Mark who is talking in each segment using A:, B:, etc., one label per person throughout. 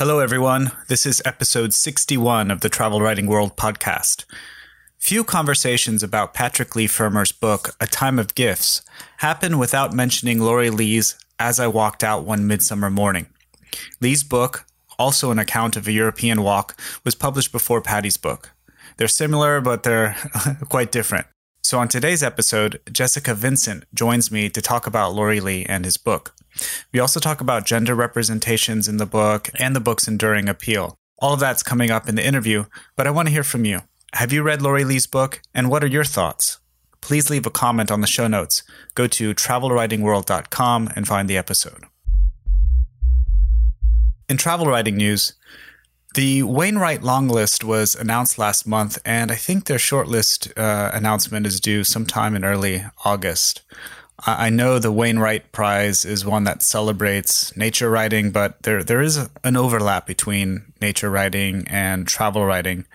A: Hello, everyone. This is episode 61 of the Travel Writing World podcast. Few conversations about Patrick Leigh Fermor's book, A Time of Gifts, happen without mentioning Laurie Lee's As I Walked Out One Midsummer Morning. Lee's book, also an account of a European walk, was published before Paddy's book. They're similar, but they're quite different. So on today's episode, Jessica Vincent joins me to talk about Laurie Lee and his book. We also talk about gender representations in the book and the book's enduring appeal. All of that's coming up in the interview, but I want to hear from you. Have you read Laurie Lee's book, and what are your thoughts? Please leave a comment on the show notes. Go to travelwritingworld.com and find the episode. In travel writing news, the Wainwright long list was announced last month, and I think their shortlist uh, announcement is due sometime in early August. I know the Wainwright Prize is one that celebrates nature writing, but there there is an overlap between nature writing and travel writing.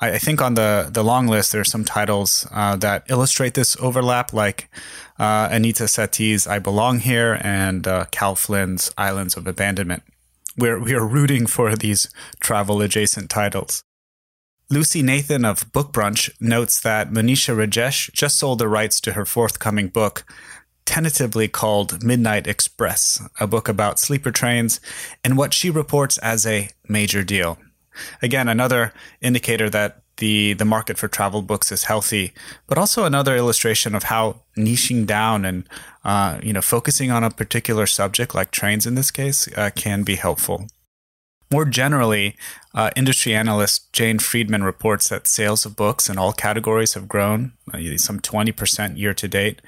A: I, I think on the the long list there are some titles uh, that illustrate this overlap, like uh, Anita Sethi's "I Belong Here" and uh, Cal Flynn's "Islands of Abandonment." We're we are rooting for these travel adjacent titles. Lucy Nathan of Book Brunch notes that Monisha Rajesh just sold the rights to her forthcoming book, tentatively called Midnight Express, a book about sleeper trains and what she reports as a major deal. Again, another indicator that the, the market for travel books is healthy, but also another illustration of how niching down and uh, you know focusing on a particular subject, like trains in this case, uh, can be helpful. More generally, uh, industry analyst Jane Friedman reports that sales of books in all categories have grown uh, some 20% year to date,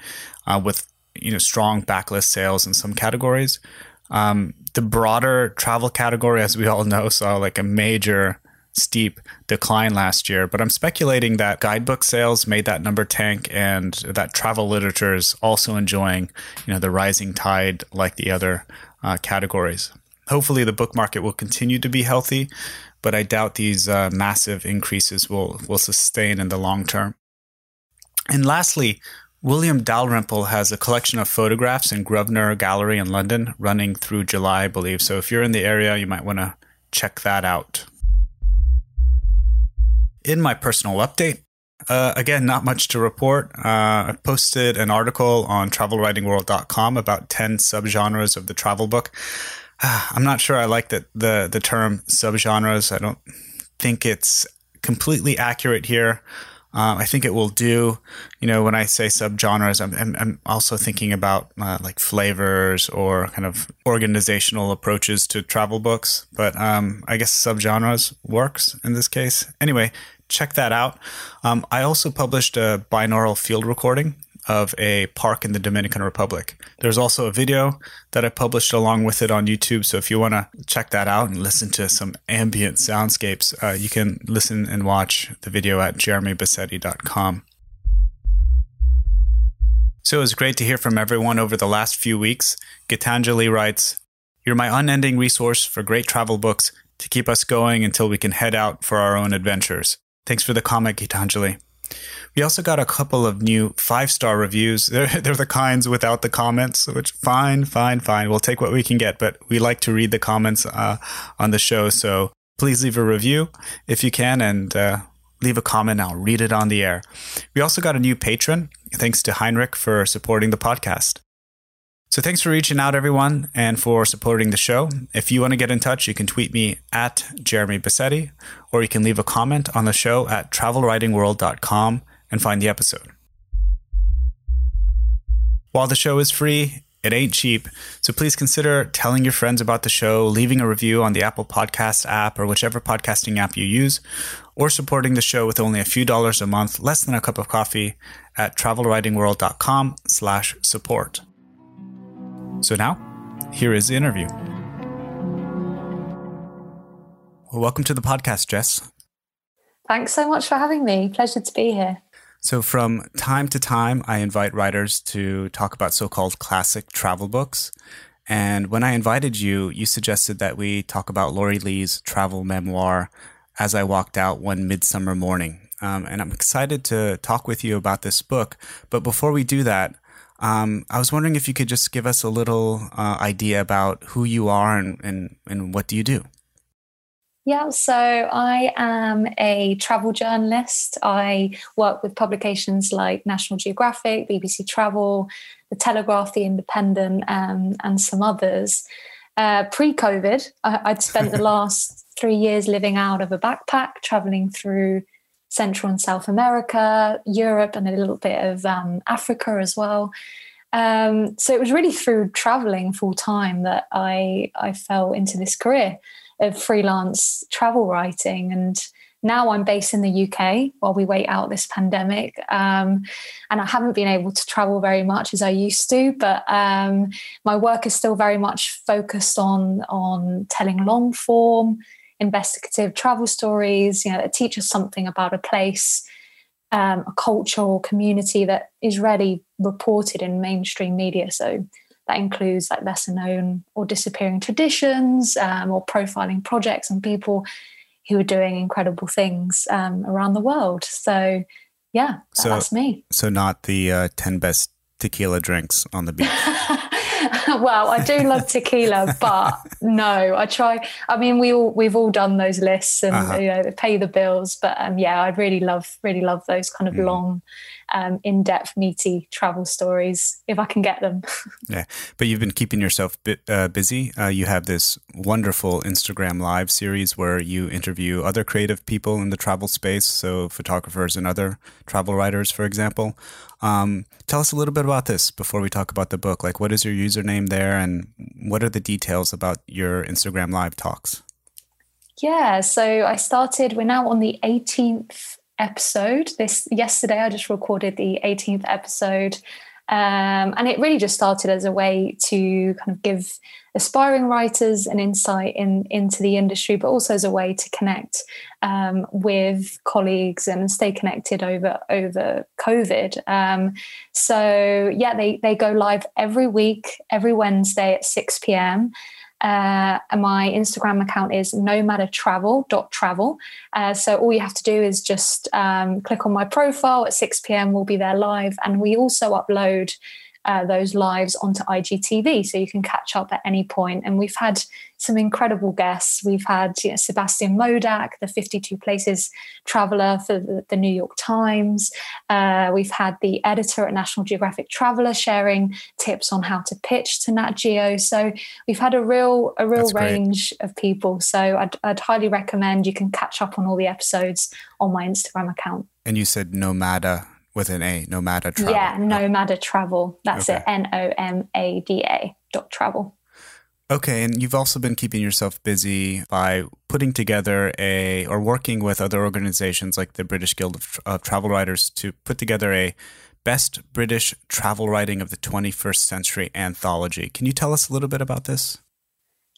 A: uh, with you know strong backlist sales in some categories. Um, the broader travel category, as we all know, saw like a major steep decline last year. But I'm speculating that guidebook sales made that number tank, and that travel literature is also enjoying you know the rising tide like the other uh, categories. Hopefully, the book market will continue to be healthy, but I doubt these uh, massive increases will will sustain in the long term. And lastly, William Dalrymple has a collection of photographs in Grosvenor Gallery in London running through July, I believe. So if you're in the area, you might want to check that out. In my personal update, uh, again, not much to report. Uh, I posted an article on travelwritingworld.com about 10 subgenres of the travel book. Uh, I'm not sure I like the, the, the term subgenres. I don't think it's completely accurate here. Um, I think it will do. You know, when I say subgenres, I'm, I'm, I'm also thinking about uh, like flavors or kind of organizational approaches to travel books. But um, I guess subgenres works in this case. Anyway, check that out. Um, I also published a binaural field recording of a park in the Dominican Republic. There's also a video that I published along with it on YouTube. So if you want to check that out and listen to some ambient soundscapes, uh, you can listen and watch the video at jeremybassetti.com. So it was great to hear from everyone over the last few weeks. Gitanjali writes, You're my unending resource for great travel books to keep us going until we can head out for our own adventures. Thanks for the comment, Gitanjali. We also got a couple of new five star reviews. They're, they're the kinds without the comments, which fine, fine, fine. We'll take what we can get, but we like to read the comments uh, on the show. So please leave a review if you can and uh, leave a comment. I'll read it on the air. We also got a new patron. Thanks to Heinrich for supporting the podcast. So thanks for reaching out, everyone, and for supporting the show. If you want to get in touch, you can tweet me at Jeremy Bassetti, or you can leave a comment on the show at travelwritingworld.com and find the episode. While the show is free, it ain't cheap, so please consider telling your friends about the show, leaving a review on the Apple Podcast app or whichever podcasting app you use, or supporting the show with only a few dollars a month, less than a cup of coffee, at travelwritingworld.com slash support. So now, here is the interview. Well, welcome to the podcast, Jess.
B: Thanks so much for having me. Pleasure to be here.
A: So, from time to time, I invite writers to talk about so called classic travel books. And when I invited you, you suggested that we talk about Laurie Lee's travel memoir, As I Walked Out One Midsummer Morning. Um, and I'm excited to talk with you about this book. But before we do that, um, I was wondering if you could just give us a little uh, idea about who you are and, and, and what do you do?
B: Yeah, so I am a travel journalist. I work with publications like National Geographic, BBC Travel, The Telegraph, The Independent, um, and some others. Uh, Pre COVID, I'd spent the last three years living out of a backpack, traveling through Central and South America, Europe, and a little bit of um, Africa as well. Um, so it was really through traveling full time that I I fell into this career of freelance travel writing. And now I'm based in the UK while we wait out this pandemic. Um, and I haven't been able to travel very much as I used to, but um, my work is still very much focused on, on telling long form, investigative travel stories, you know, that teach us something about a place. Um, a culture or community that is rarely reported in mainstream media. So that includes like lesser known or disappearing traditions um, or profiling projects and people who are doing incredible things um, around the world. So, yeah, so, that's me.
A: So, not the uh, 10 best tequila drinks on the beach.
B: well, I do love tequila, but no, I try. I mean, we all we've all done those lists and uh-huh. you know pay the bills, but um, yeah, I really love really love those kind of mm. long um, in depth, meaty travel stories if I can get them.
A: yeah, but you've been keeping yourself bit, uh, busy. Uh, you have this wonderful Instagram live series where you interview other creative people in the travel space, so photographers and other travel writers, for example. Um, tell us a little bit about this before we talk about the book. Like, what is your username there, and what are the details about your Instagram live talks?
B: Yeah, so I started, we're now on the 18th episode. This yesterday, I just recorded the 18th episode. Um, and it really just started as a way to kind of give aspiring writers an insight in, into the industry, but also as a way to connect um, with colleagues and stay connected over over COVID. Um, so yeah, they they go live every week, every Wednesday at six pm. Uh, my Instagram account is nomadatravel.travel. Uh, so all you have to do is just um, click on my profile at 6 p.m. We'll be there live. And we also upload uh, those lives onto IGTV so you can catch up at any point. And we've had some incredible guests. We've had you know, Sebastian Modak, the 52 Places traveler for the, the New York Times. Uh, we've had the editor at National Geographic Traveler sharing tips on how to pitch to Nat Geo. So we've had a real a real That's range great. of people. So I'd, I'd highly recommend you can catch up on all the episodes on my Instagram account.
A: And you said Nomada with an A, Nomada Travel.
B: Yeah, Nomada oh. Travel. That's okay. it. N O M A D A dot travel.
A: Okay, and you've also been keeping yourself busy by putting together a or working with other organizations like the British Guild of, of Travel Writers to put together a Best British Travel Writing of the 21st Century anthology. Can you tell us a little bit about this?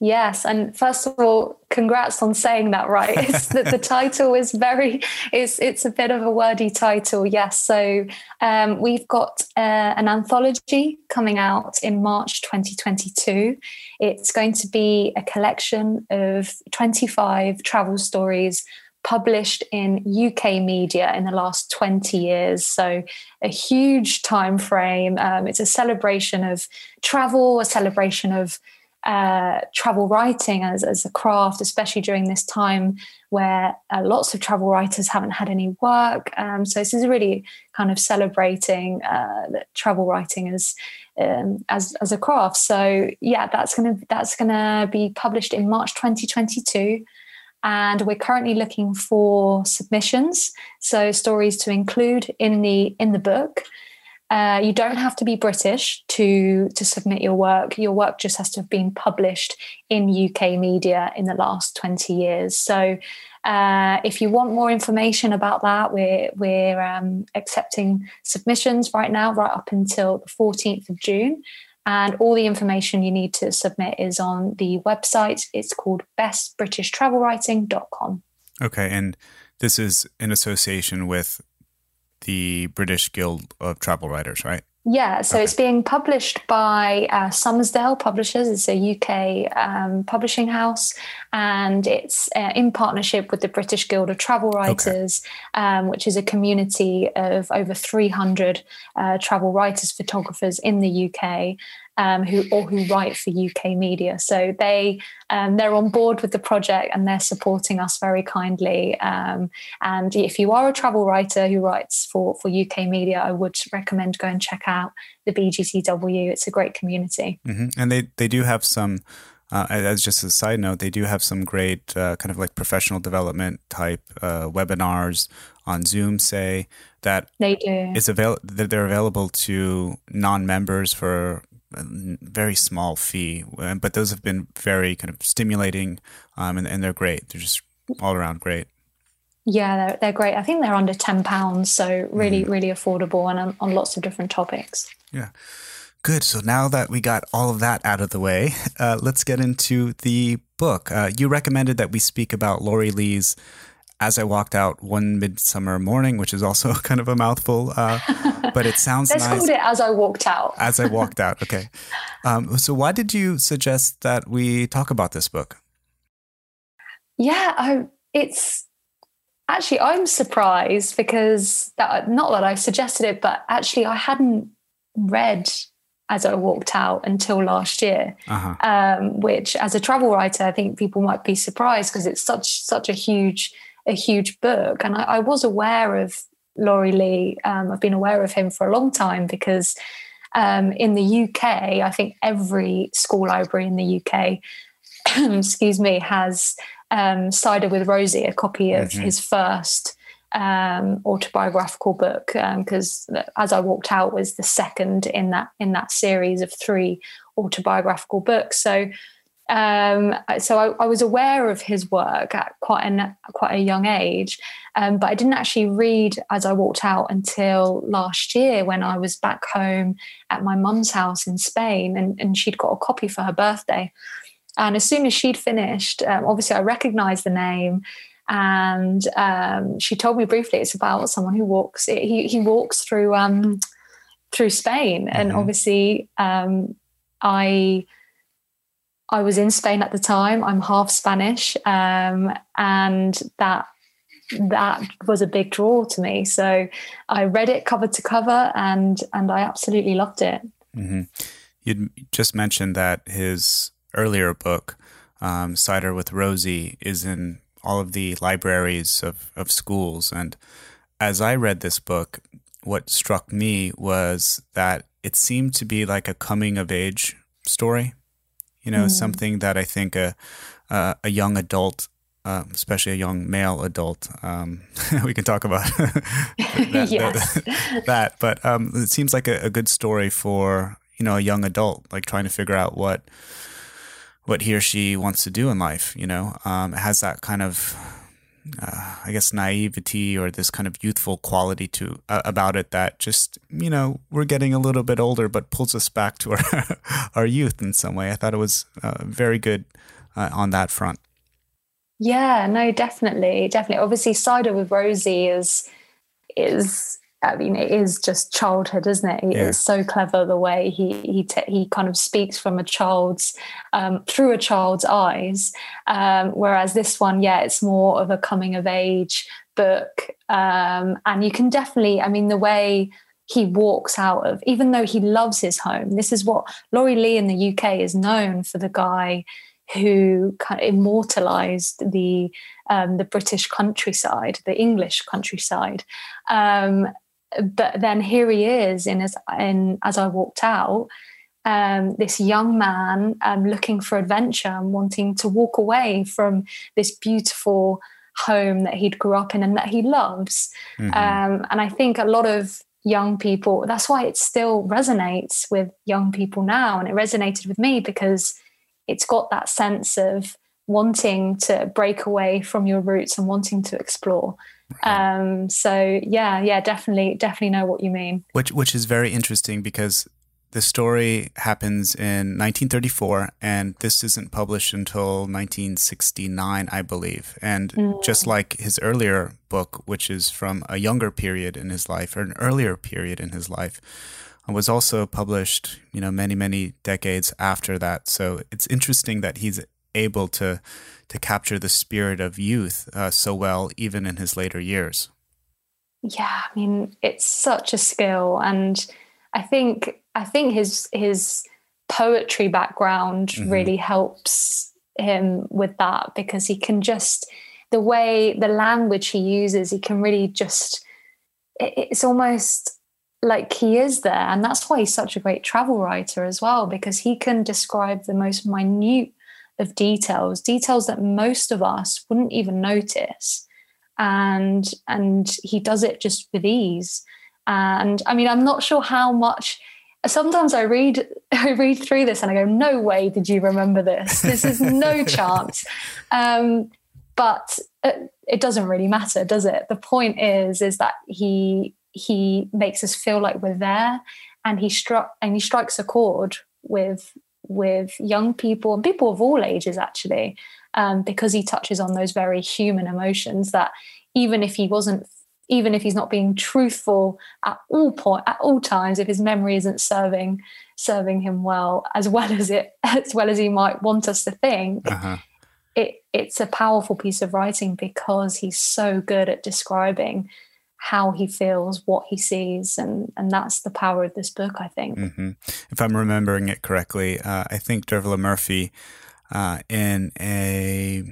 B: Yes, and first of all, congrats on saying that right. It's that the title is very it's it's a bit of a wordy title. Yes, so um, we've got uh, an anthology coming out in March 2022. It's going to be a collection of 25 travel stories published in UK media in the last 20 years. So, a huge time frame. Um, it's a celebration of travel, a celebration of uh, travel writing as, as a craft, especially during this time where uh, lots of travel writers haven't had any work. Um, so this is really kind of celebrating uh, travel writing as um, as as a craft. So yeah, that's gonna that's gonna be published in March 2022 and we're currently looking for submissions so stories to include in the in the book uh, you don't have to be British to to submit your work. Your work just has to have been published in UK media in the last twenty years. So, uh, if you want more information about that, we're we're um, accepting submissions right now, right up until the fourteenth of June. And all the information you need to submit is on the website. It's called bestbritishtravelwriting.com.
A: Okay, and this is in association with the British Guild of Travel Writers, right?
B: Yeah, so okay. it's being published by uh, Summersdale Publishers. It's a UK um, publishing house, and it's uh, in partnership with the British Guild of Travel Writers, okay. um, which is a community of over 300 uh, travel writers, photographers in the UK um, who or who write for UK media. So they um, they're on board with the project and they're supporting us very kindly. Um, and if you are a travel writer who writes for for UK media, I would recommend go and check out the BGTW. It's a great community,
A: mm-hmm. and they they do have some. Uh, as just a side note, they do have some great uh, kind of like professional development type uh, webinars on Zoom, say that
B: they do.
A: It's avail- they're available to non-members for very small fee, uh, but those have been very kind of stimulating, um, and, and they're great. They're just all around great.
B: Yeah, they're, they're great. I think they're under ten pounds, so really, mm. really affordable, and on, on lots of different topics.
A: Yeah. Good. So now that we got all of that out of the way, uh, let's get into the book. Uh, you recommended that we speak about Laurie Lee's as I walked out one midsummer morning, which is also kind of a mouthful, uh, but it sounds
B: Let's
A: nice.
B: call it as I walked out.
A: as I walked out. Okay. Um, so, why did you suggest that we talk about this book?
B: Yeah, I, it's actually I'm surprised because that, not that I suggested it, but actually I hadn't read as I walked out until last year. Uh-huh. Um, which, as a travel writer, I think people might be surprised because it's such such a huge a huge book. And I, I was aware of Laurie Lee. Um, I've been aware of him for a long time because um, in the UK, I think every school library in the UK, excuse me, has um, Cider with Rosie, a copy of mm-hmm. his first um, autobiographical book. Because um, as I walked out was the second in that in that series of three autobiographical books. So um, so I, I, was aware of his work at quite a quite a young age, um, but I didn't actually read as I walked out until last year when I was back home at my mum's house in Spain, and, and she'd got a copy for her birthday. And as soon as she'd finished, um, obviously I recognised the name, and um, she told me briefly it's about someone who walks. He he walks through um, through Spain, mm-hmm. and obviously um, I I was in Spain at the time. I'm half Spanish, um, and that that was a big draw to me. So I read it cover to cover, and and I absolutely loved it.
A: Mm-hmm. You just mentioned that his earlier book, um, Cider with Rosie, is in all of the libraries of, of schools. And as I read this book, what struck me was that it seemed to be like a coming of age story you know, mm. something that I think a a, a young adult, uh, especially a young male adult, um, we can talk about that, that, that, But um, it seems like a, a good story for you know a young adult, like trying to figure out what what he or she wants to do in life. You know, um, it has that kind of uh, I guess naivety or this kind of youthful quality to uh, about it that just you know we're getting a little bit older, but pulls us back to our our youth in some way. I thought it was uh, very good uh, on that front.
B: Yeah, no, definitely, definitely. Obviously, cider with Rosie is is I mean, it is just childhood, isn't it? Yeah. It's so clever the way he he te- he kind of speaks from a child's um, through a child's eyes, um, whereas this one, yeah, it's more of a coming of age book, um, and you can definitely, I mean, the way he walks out of, even though he loves his home. This is what Laurie Lee in the UK is known for the guy who kind of immortalized the um, the British countryside, the English countryside, um, but then here he is in as in as I walked out, um, this young man um, looking for adventure and wanting to walk away from this beautiful home that he'd grew up in and that he loves. Mm-hmm. Um, and I think a lot of young people, that's why it still resonates with young people now. And it resonated with me because it's got that sense of wanting to break away from your roots and wanting to explore. Um, so yeah, yeah, definitely, definitely know what you mean.
A: Which which is very interesting because the story happens in 1934, and this isn't published until 1969, I believe. And mm. just like his earlier book, which is from a younger period in his life or an earlier period in his life, was also published, you know, many many decades after that. So it's interesting that he's able to to capture the spirit of youth uh, so well, even in his later years.
B: Yeah, I mean, it's such a skill, and I think I think his his poetry background mm-hmm. really helps him with that because he can just the way the language he uses, he can really just it's almost like he is there and that's why he's such a great travel writer as well because he can describe the most minute of details details that most of us wouldn't even notice. And and he does it just with ease. And i mean i'm not sure how much sometimes i read i read through this and i go no way did you remember this. This is no chance. Um, but it, it doesn't really matter does it? The point is is that he he makes us feel like we're there and he struck and he strikes a chord with with young people and people of all ages actually um, because he touches on those very human emotions that even if he wasn't even if he's not being truthful at all point at all times if his memory isn't serving serving him well as well as it as well as he might want us to think uh-huh. it it's a powerful piece of writing because he's so good at describing how he feels, what he sees, and and that's the power of this book. I think.
A: Mm-hmm. If I'm remembering it correctly, uh, I think Dervla Murphy, uh, in a,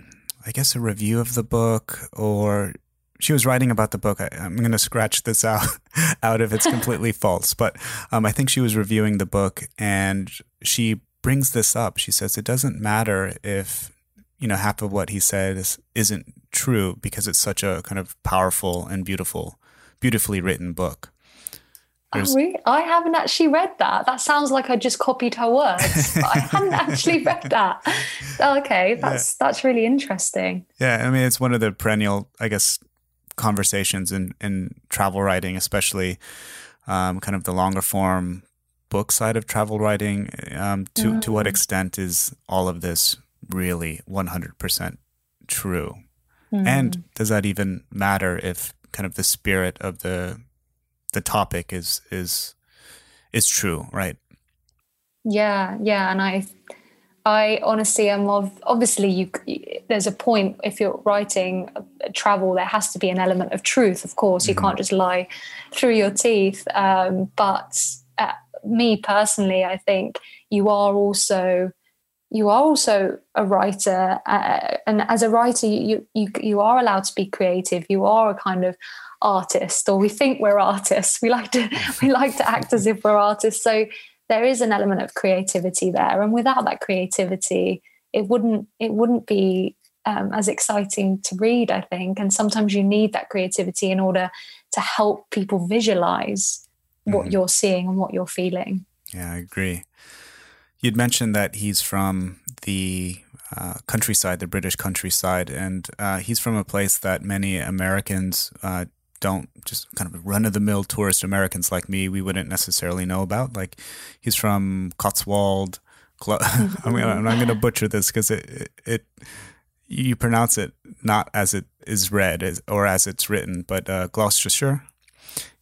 A: I guess a review of the book, or she was writing about the book. I, am going to scratch this out out if it's completely false, but um, I think she was reviewing the book and she brings this up. She says it doesn't matter if you know half of what he says isn't true because it's such a kind of powerful and beautiful beautifully written book.
B: Really? I haven't actually read that. That sounds like I just copied her words. I haven't actually read that. Okay, that's yeah. that's really interesting.
A: Yeah, I mean it's one of the perennial, I guess, conversations in in travel writing, especially um, kind of the longer form book side of travel writing. Um, to mm. to what mm. extent is all of this really one hundred percent true? Mm. And does that even matter if kind of the spirit of the the topic is is is true, right?
B: Yeah, yeah, and I I honestly am of obviously you there's a point if you're writing travel there has to be an element of truth of course you mm-hmm. can't just lie through your teeth um, but uh, me personally I think you are also you are also a writer uh, and as a writer you, you you are allowed to be creative. You are a kind of artist or we think we're artists. We like to we like to act as if we're artists. So there is an element of creativity there and without that creativity it wouldn't it wouldn't be um, as exciting to read i think. And sometimes you need that creativity in order to help people visualize what mm. you're seeing and what you're feeling.
A: Yeah i agree You'd mentioned that he's from the uh, countryside, the British countryside, and uh, he's from a place that many Americans uh, don't just kind of run of the mill tourist Americans like me, we wouldn't necessarily know about. Like he's from Cotswold. I'm, gonna, I'm to butcher this because it, it, it, you pronounce it not as it is read as, or as it's written, but uh, Gloucestershire.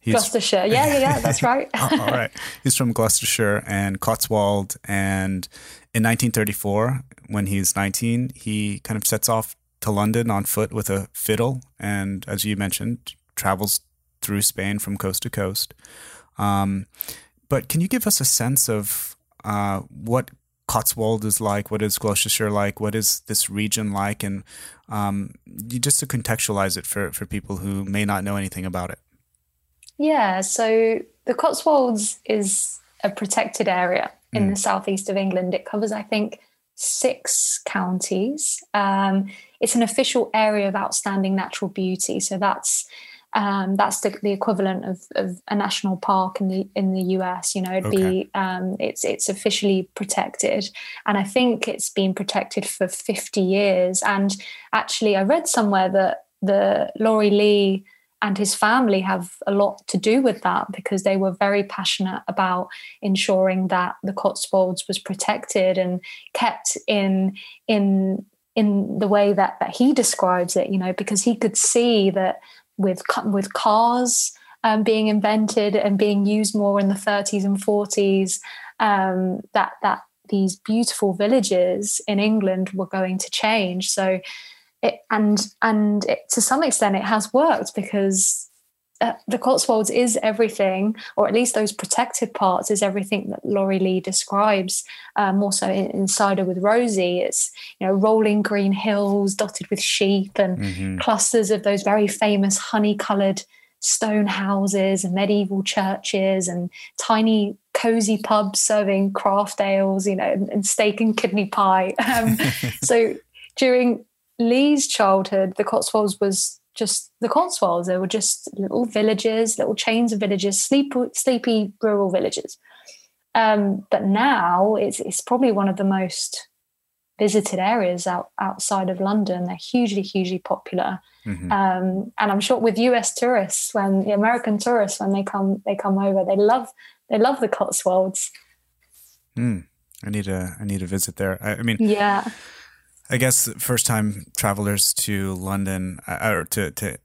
B: He's, Gloucestershire. Yeah, yeah, yeah, that's right.
A: all right. He's from Gloucestershire and Cotswold. And in 1934, when he's 19, he kind of sets off to London on foot with a fiddle. And as you mentioned, travels through Spain from coast to coast. Um, but can you give us a sense of uh, what Cotswold is like? What is Gloucestershire like? What is this region like? And um, just to contextualize it for, for people who may not know anything about it.
B: Yeah, so the Cotswolds is a protected area in mm. the southeast of England. It covers, I think, six counties. Um, it's an official area of outstanding natural beauty. So that's um, that's the, the equivalent of, of, a national park in the in the US. You know, it'd okay. be um, it's it's officially protected, and I think it's been protected for fifty years. And actually, I read somewhere that the Laurie Lee and his family have a lot to do with that because they were very passionate about ensuring that the Cotswolds was protected and kept in in in the way that that he describes it. You know, because he could see that with with cars um, being invented and being used more in the 30s and 40s, um, that that these beautiful villages in England were going to change. So, it, and and it, to some extent, it has worked because uh, the Cotswolds is everything, or at least those protected parts is everything that Laurie Lee describes. Um, more so in, in Cider with Rosie, it's you know rolling green hills dotted with sheep and mm-hmm. clusters of those very famous honey-coloured stone houses and medieval churches and tiny cozy pubs serving craft ales, you know, and, and steak and kidney pie. Um, so during Lee's childhood, the Cotswolds was just the Cotswolds. They were just little villages, little chains of villages, sleep, sleepy rural villages. Um, but now it's, it's probably one of the most visited areas out, outside of London. They're hugely, hugely popular. Mm-hmm. Um, and I'm sure with US tourists, when the American tourists, when they come, they come over, they love, they love the Cotswolds.
A: Mm, I need a, I need a visit there. I, I mean,
B: yeah.
A: I guess first time travelers to London uh, or to, to,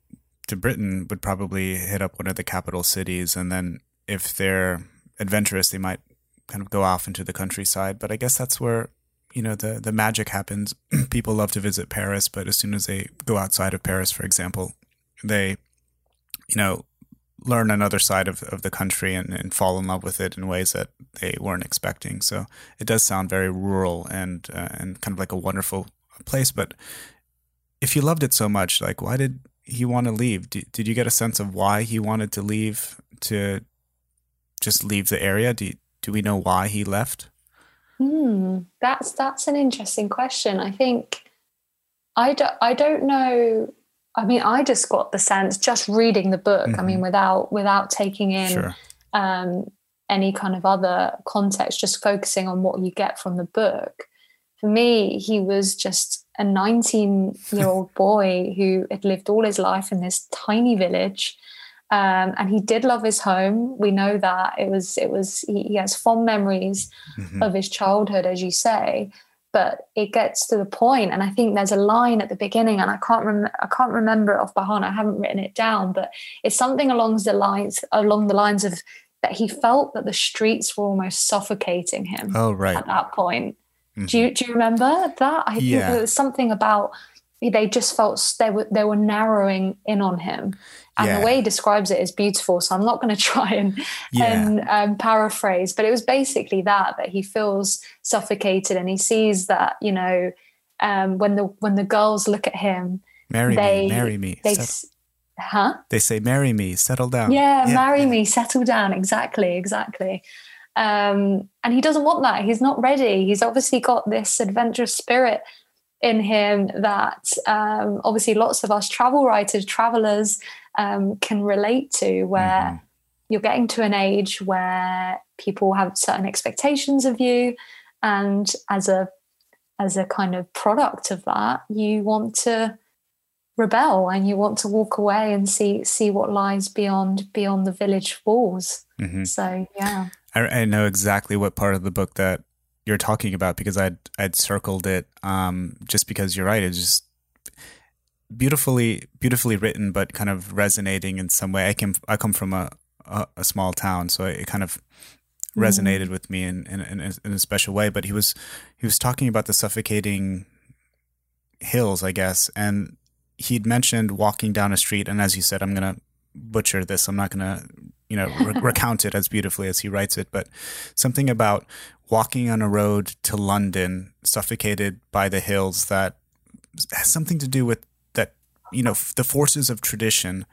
A: to Britain would probably hit up one of the capital cities. And then if they're adventurous, they might kind of go off into the countryside. But I guess that's where you know the the magic happens. People love to visit Paris, but as soon as they go outside of Paris, for example, they you know learn another side of, of the country and, and fall in love with it in ways that they weren't expecting. So it does sound very rural and uh, and kind of like a wonderful place. But if you loved it so much, like why did he want to leave? Did, did you get a sense of why he wanted to leave to just leave the area? Do you, do we know why he left?
B: Hmm, that's that's an interesting question. I think I don't I don't know. I mean, I just got the sense just reading the book. Mm-hmm. I mean, mm-hmm. without without taking in sure. um, any kind of other context, just focusing on what you get from the book. For me, he was just a 19 year old boy who had lived all his life in this tiny village um, and he did love his home. We know that it was it was he, he has fond memories mm-hmm. of his childhood, as you say. But it gets to the point, and I think there's a line at the beginning, and I can't remember I can't remember it off by heart. I haven't written it down, but it's something along the lines along the lines of that he felt that the streets were almost suffocating him.
A: Oh, right.
B: At that point, mm-hmm. do you do you remember that? I yeah. think there was something about they just felt they were they were narrowing in on him and yeah. the way he describes it is beautiful so i'm not going to try and yeah. and um, paraphrase but it was basically that that he feels suffocated and he sees that you know um, when the when the girls look at him
A: marry they, me marry me
B: they, huh
A: they say marry me settle down
B: yeah, yeah. marry me settle down exactly exactly um, and he doesn't want that he's not ready he's obviously got this adventurous spirit in him that um, obviously lots of us travel writers, travelers um, can relate to, where mm-hmm. you're getting to an age where people have certain expectations of you, and as a as a kind of product of that, you want to rebel and you want to walk away and see see what lies beyond beyond the village walls. Mm-hmm. So yeah,
A: I, I know exactly what part of the book that you're talking about because I'd I'd circled it um, just because you're right. It's just beautifully beautifully written, but kind of resonating in some way. I came I come from a a, a small town, so it kind of resonated mm. with me in, in, in, a, in a special way. But he was he was talking about the suffocating hills, I guess, and he'd mentioned walking down a street. And as you said, I'm gonna butcher this. I'm not gonna you know re- recount it as beautifully as he writes it, but something about walking on a road to London, suffocated by the hills, that has something to do with that, you know, the forces of tradition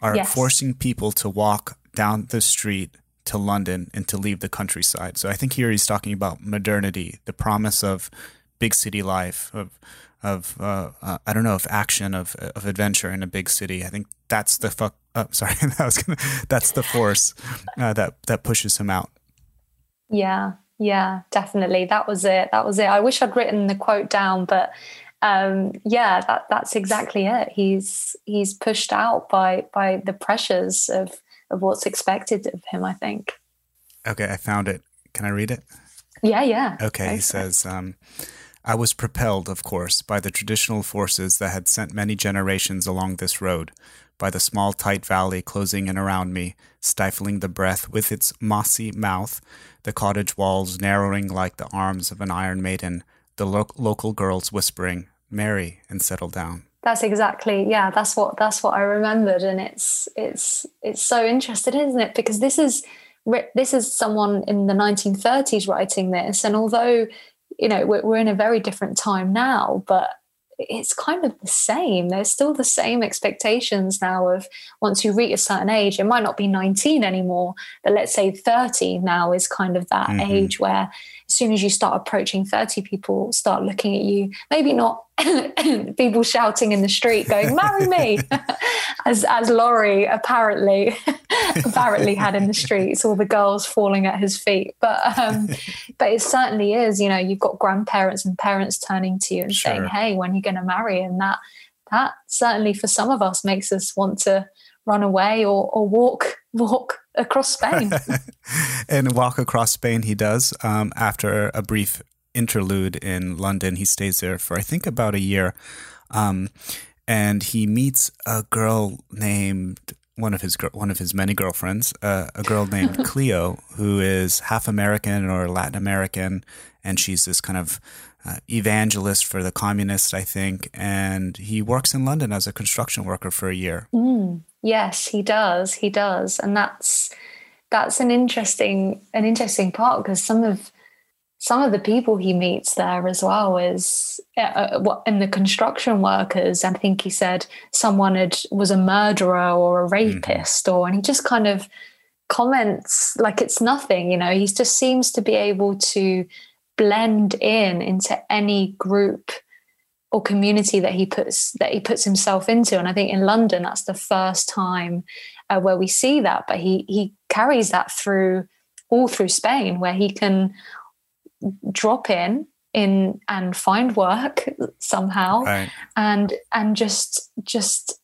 A: are yes. forcing people to walk down the street to London and to leave the countryside. So I think here he's talking about modernity, the promise of big city life, of of uh, uh, I don't know, of action, of of adventure in a big city. I think that's the fuck. Oh, sorry, that was gonna, that's the force uh, that that pushes him out.
B: Yeah, yeah, definitely. That was it. That was it. I wish I'd written the quote down, but um, yeah, that that's exactly it. He's he's pushed out by by the pressures of of what's expected of him. I think.
A: Okay, I found it. Can I read it?
B: Yeah, yeah.
A: Okay, he says. Um, I was propelled, of course, by the traditional forces that had sent many generations along this road, by the small tight valley closing in around me, stifling the breath with its mossy mouth, the cottage walls narrowing like the arms of an iron maiden, the lo- local girls whispering, "Marry and settle down."
B: That's exactly yeah. That's what that's what I remembered, and it's it's it's so interesting, isn't it? Because this is this is someone in the 1930s writing this, and although you know we're, we're in a very different time now, but it's kind of the same. There's still the same expectations now of once you reach a certain age, it might not be 19 anymore, but let's say 30 now is kind of that mm-hmm. age where as soon as you start approaching 30, people start looking at you, maybe not people shouting in the street going, marry me, as, as Laurie apparently, apparently had in the streets, all the girls falling at his feet. But, um, but it certainly is, you know, you've got grandparents and parents turning to you and sure. saying, Hey, when are you going to marry? And that, that certainly for some of us makes us want to run away or, or walk, walk across Spain.
A: and walk across Spain he does. Um, after a brief interlude in London, he stays there for I think about a year. Um, and he meets a girl named one of his one of his many girlfriends, uh, a girl named Cleo, who is half American or Latin American, and she's this kind of uh, evangelist for the communists, I think. And he works in London as a construction worker for a year.
B: Mm. Yes, he does. He does, and that's that's an interesting an interesting part because some of some of the people he meets there as well is uh, uh in the construction workers. I think he said someone had was a murderer or a mm-hmm. rapist, mm. or and he just kind of comments like it's nothing. You know, he just seems to be able to blend in into any group or community that he puts that he puts himself into. And I think in London, that's the first time uh, where we see that. But he he carries that through all through Spain, where he can drop in in and find work somehow, right. and and just just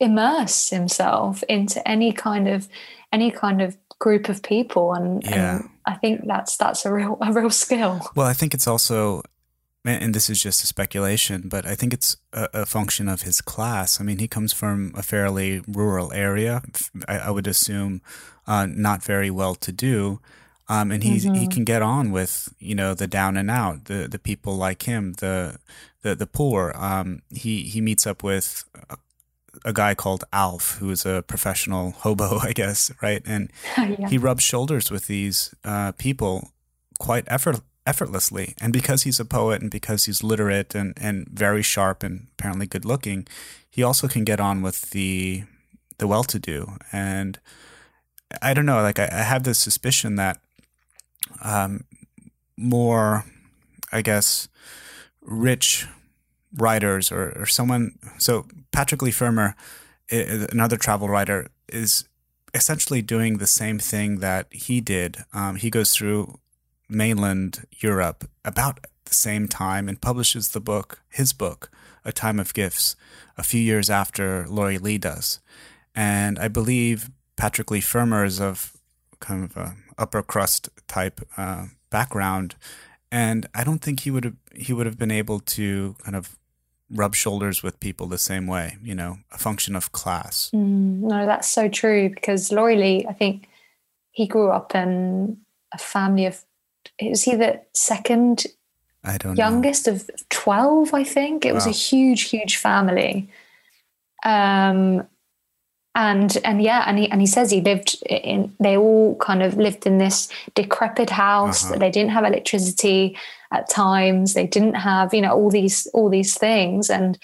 B: immerse himself into any kind of any kind of group of people and, yeah. and I think that's that's a real a real skill.
A: Well, I think it's also and this is just a speculation, but I think it's a, a, function of his class. I mean, he comes from a fairly rural area. I, I would assume uh, not very well to do. Um, and he mm-hmm. he can get on with you know the down and out, the the people like him, the the the poor. Um, he he meets up with a, a guy called Alf, who is a professional hobo, I guess, right? And yeah. he rubs shoulders with these uh, people quite effort effortlessly. And because he's a poet and because he's literate and, and very sharp and apparently good looking, he also can get on with the the well to do. And I don't know, like I, I have this suspicion that um, more, I guess, rich writers or, or someone. So Patrick Leigh Fermor, another travel writer, is essentially doing the same thing that he did. Um, he goes through mainland Europe about the same time and publishes the book, his book, A Time of Gifts, a few years after Laurie Lee does. And I believe Patrick Leigh Fermor is of kind of a upper crust type uh, background, and I don't think he would have he would have been able to kind of rub shoulders with people the same way. You know, a function of class.
B: Mm, no, that's so true because Laurie Lee, I think he grew up in a family of was he the second
A: I don't
B: youngest
A: know.
B: of 12 I think it wow. was a huge huge family um and and yeah and he and he says he lived in they all kind of lived in this decrepit house uh-huh. they didn't have electricity at times they didn't have you know all these all these things and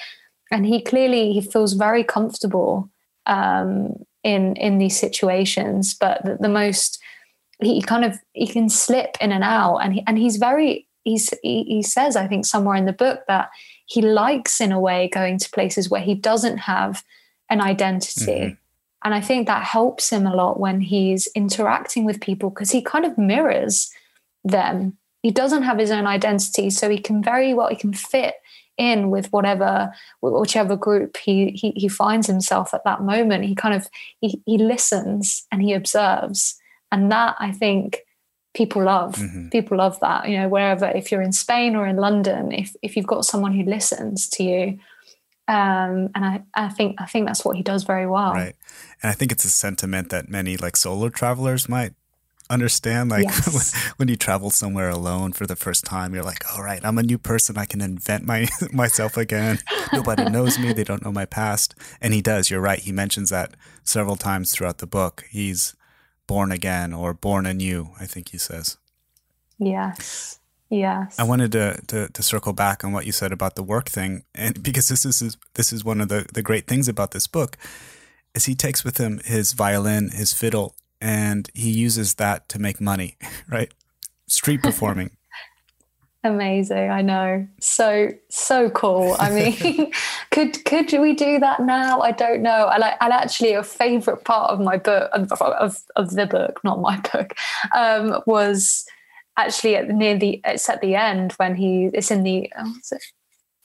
B: and he clearly he feels very comfortable um in in these situations but the, the most he kind of he can slip in and out. And he, and he's very he's he, he says i think somewhere in the book that he likes in a way going to places where he doesn't have an identity. Mm-hmm. and i think that helps him a lot when he's interacting with people because he kind of mirrors them. He doesn't have his own identity so he can very well he can fit in with whatever whichever group he, he he finds himself at that moment. He kind of he, he listens and he observes and that i think people love mm-hmm. people love that you know wherever if you're in spain or in london if if you've got someone who listens to you um, and I, I think I think that's what he does very well.
A: Right, and I think it's a sentiment that many like solo travelers might understand. Like yes. when, when, you travel somewhere alone for the first time, you're like, "All right, I'm a new person. I can invent my myself again. Nobody knows me. They don't know my past." And he does. You're right. He mentions that several times throughout the book. He's born again or born anew. I think he says.
B: Yes. Yes.
A: I wanted to, to, to circle back on what you said about the work thing, and because this is this is one of the the great things about this book, is he takes with him his violin, his fiddle, and he uses that to make money, right? Street performing.
B: Amazing, I know. So so cool. I mean, could could we do that now? I don't know. And, I, and actually, a favorite part of my book of, of, of the book, not my book, um, was actually at near the it's at the end when he it's in the oh, it,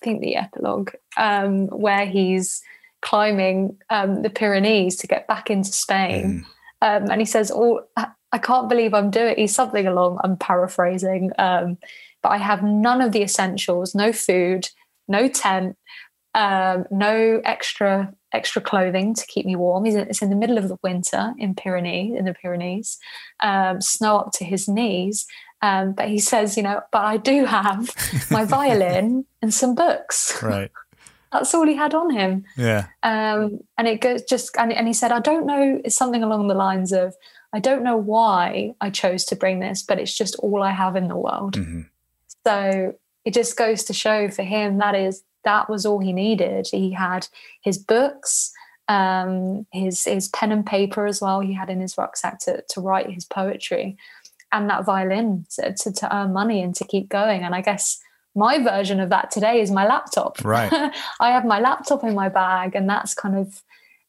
B: I think the epilogue um, where he's climbing um, the Pyrenees to get back into Spain, mm. um, and he says, "Oh, I can't believe I'm doing." He's something along. I'm paraphrasing, um, but I have none of the essentials: no food, no tent, um, no extra extra clothing to keep me warm. He's in, it's in the middle of the winter in Pyrenees, in the Pyrenees, um, snow up to his knees, um, but he says, you know, but I do have my violin and some books.
A: Right.
B: That's all he had on him.
A: Yeah.
B: Um, and it goes just, and, and he said, I don't know, it's something along the lines of, I don't know why I chose to bring this, but it's just all I have in the world. Mm-hmm. So it just goes to show for him that is, that was all he needed. He had his books, um, his his pen and paper as well. He had in his rucksack to to write his poetry, and that violin to, to, to earn money and to keep going. And I guess my version of that today is my laptop.
A: Right.
B: I have my laptop in my bag, and that's kind of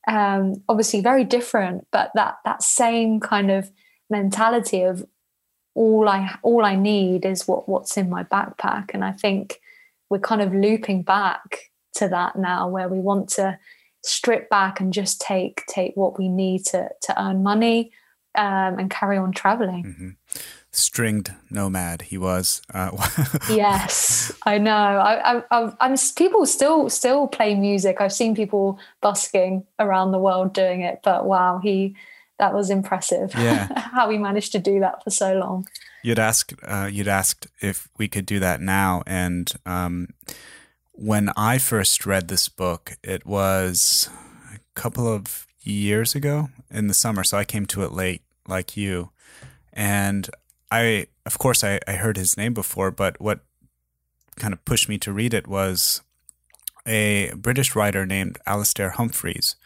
B: um, obviously very different, but that that same kind of mentality of all I all I need is what what's in my backpack. And I think we're kind of looping back to that now, where we want to strip back and just take take what we need to to earn money um, and carry on traveling. Mm-hmm.
A: Stringed nomad, he was. Uh,
B: yes, I know. I, I, I'm people still still play music. I've seen people busking around the world doing it, but wow, he that was impressive.
A: Yeah,
B: how we managed to do that for so long.
A: You'd ask, uh, you'd asked if we could do that now, and um, when I first read this book, it was a couple of years ago in the summer, so I came to it late like you. And I, of course, I, I heard his name before, but what kind of pushed me to read it was a British writer named Alastair Humphreys,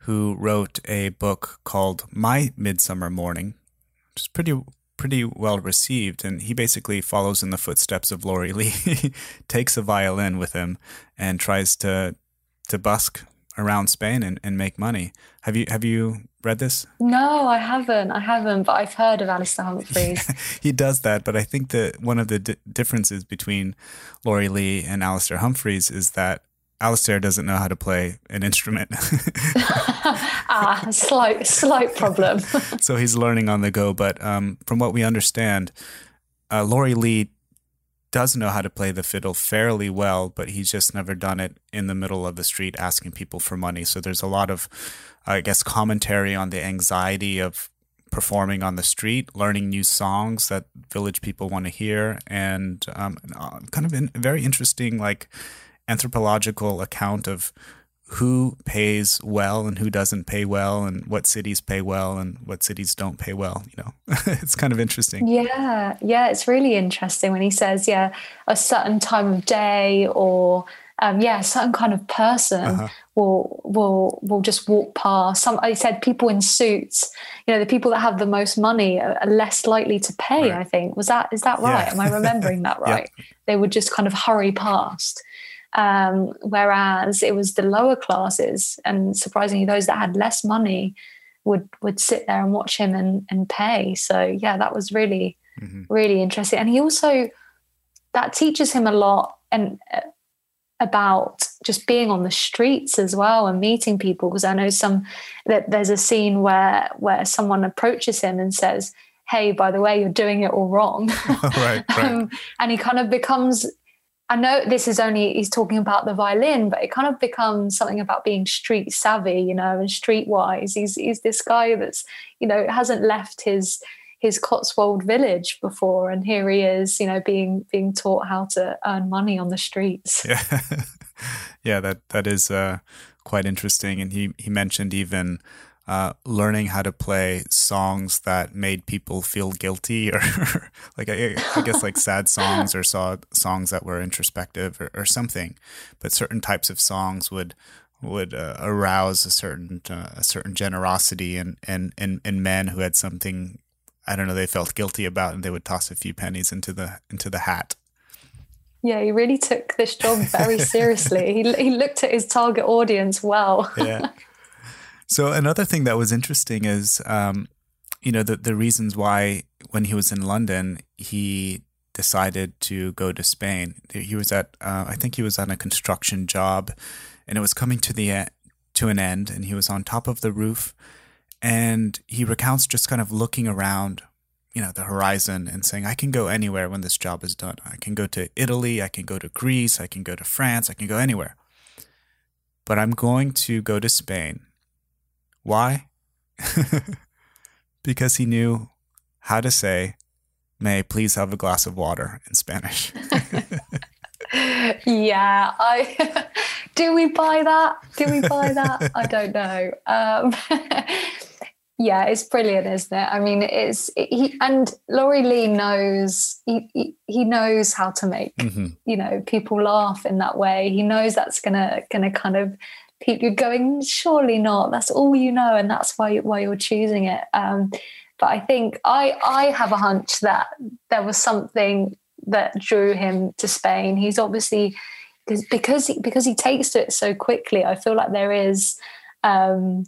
A: who wrote a book called My Midsummer Morning, which is pretty pretty well received. And he basically follows in the footsteps of Laurie Lee, takes a violin with him, and tries to to busk around Spain and, and make money. Have you have you read this?
B: No, I haven't. I haven't, but I've heard of Alastair Humphreys.
A: he does that, but I think that one of the d- differences between Laurie Lee and Alastair Humphreys is that Alastair doesn't know how to play an instrument.
B: ah, slight slight problem.
A: so he's learning on the go, but um, from what we understand, uh, Laurie Lee does know how to play the fiddle fairly well, but he's just never done it in the middle of the street asking people for money. So there's a lot of, I guess, commentary on the anxiety of performing on the street, learning new songs that village people want to hear, and um, uh, kind of a very interesting, like, anthropological account of who pays well and who doesn't pay well and what cities pay well and what cities don't pay well you know it's kind of interesting
B: yeah yeah it's really interesting when he says yeah a certain time of day or um, yeah a certain kind of person uh-huh. will will will just walk past some i said people in suits you know the people that have the most money are, less likely to pay right. i think was that is that right yeah. am i remembering that right yeah. they would just kind of hurry past um, whereas it was the lower classes, and surprisingly, those that had less money would would sit there and watch him and, and pay. So yeah, that was really mm-hmm. really interesting. And he also that teaches him a lot. And uh, about just being on the streets as well and meeting people because I know some that there's a scene where where someone approaches him and says, "Hey, by the way, you're doing it all wrong," right, right. Um, and he kind of becomes. I know this is only he's talking about the violin, but it kind of becomes something about being street savvy, you know, and streetwise. He's he's this guy that's you know hasn't left his his Cotswold village before, and here he is, you know, being being taught how to earn money on the streets.
A: Yeah, yeah, that that is uh, quite interesting. And he he mentioned even uh, learning how to play songs that made people feel guilty, or like I, I, guess like sad songs or saw songs that were introspective or, or, something. But certain types of songs would would uh, arouse a certain uh, a certain generosity in, in in in men who had something I don't know they felt guilty about, and they would toss a few pennies into the into the hat.
B: Yeah, he really took this job very seriously. he he looked at his target audience well.
A: yeah. So another thing that was interesting is, um, you know, the the reasons why when he was in London he decided to go to Spain. He was at, uh, I think he was on a construction job, and it was coming to the to an end, and he was on top of the roof and he recounts just kind of looking around, you know, the horizon and saying, I can go anywhere when this job is done. I can go to Italy, I can go to Greece, I can go to France, I can go anywhere. But I'm going to go to Spain. Why? because he knew how to say, May I please have a glass of water in Spanish.
B: yeah, I do we buy that? Do we buy that? I don't know. Um, yeah, it's brilliant, isn't it? I mean, it's he and Laurie Lee knows he, he, he knows how to make mm-hmm. you know people laugh in that way. He knows that's gonna gonna kind of people going surely not. That's all you know, and that's why why you're choosing it. Um, but I think I I have a hunch that there was something that drew him to Spain. He's obviously because he, because he takes to it so quickly. I feel like there is. Um,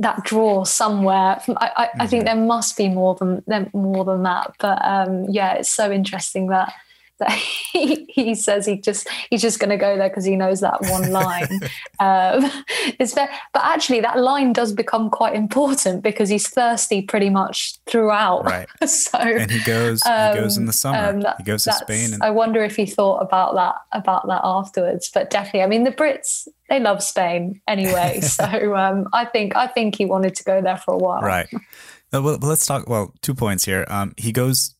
B: that draw somewhere. I, I, I, think mm-hmm. there must be more than more than that. But um, yeah, it's so interesting that that he, he says he just he's just going to go there because he knows that one line. um, it's very, but actually, that line does become quite important because he's thirsty pretty much throughout.
A: Right. so and he goes um, he goes in the summer. Um, that, he goes to Spain. And-
B: I wonder if he thought about that about that afterwards. But definitely, I mean, the Brits they love Spain anyway. so um, I think I think he wanted to go there for a while.
A: Right. Well, let's talk. Well, two points here. Um, he goes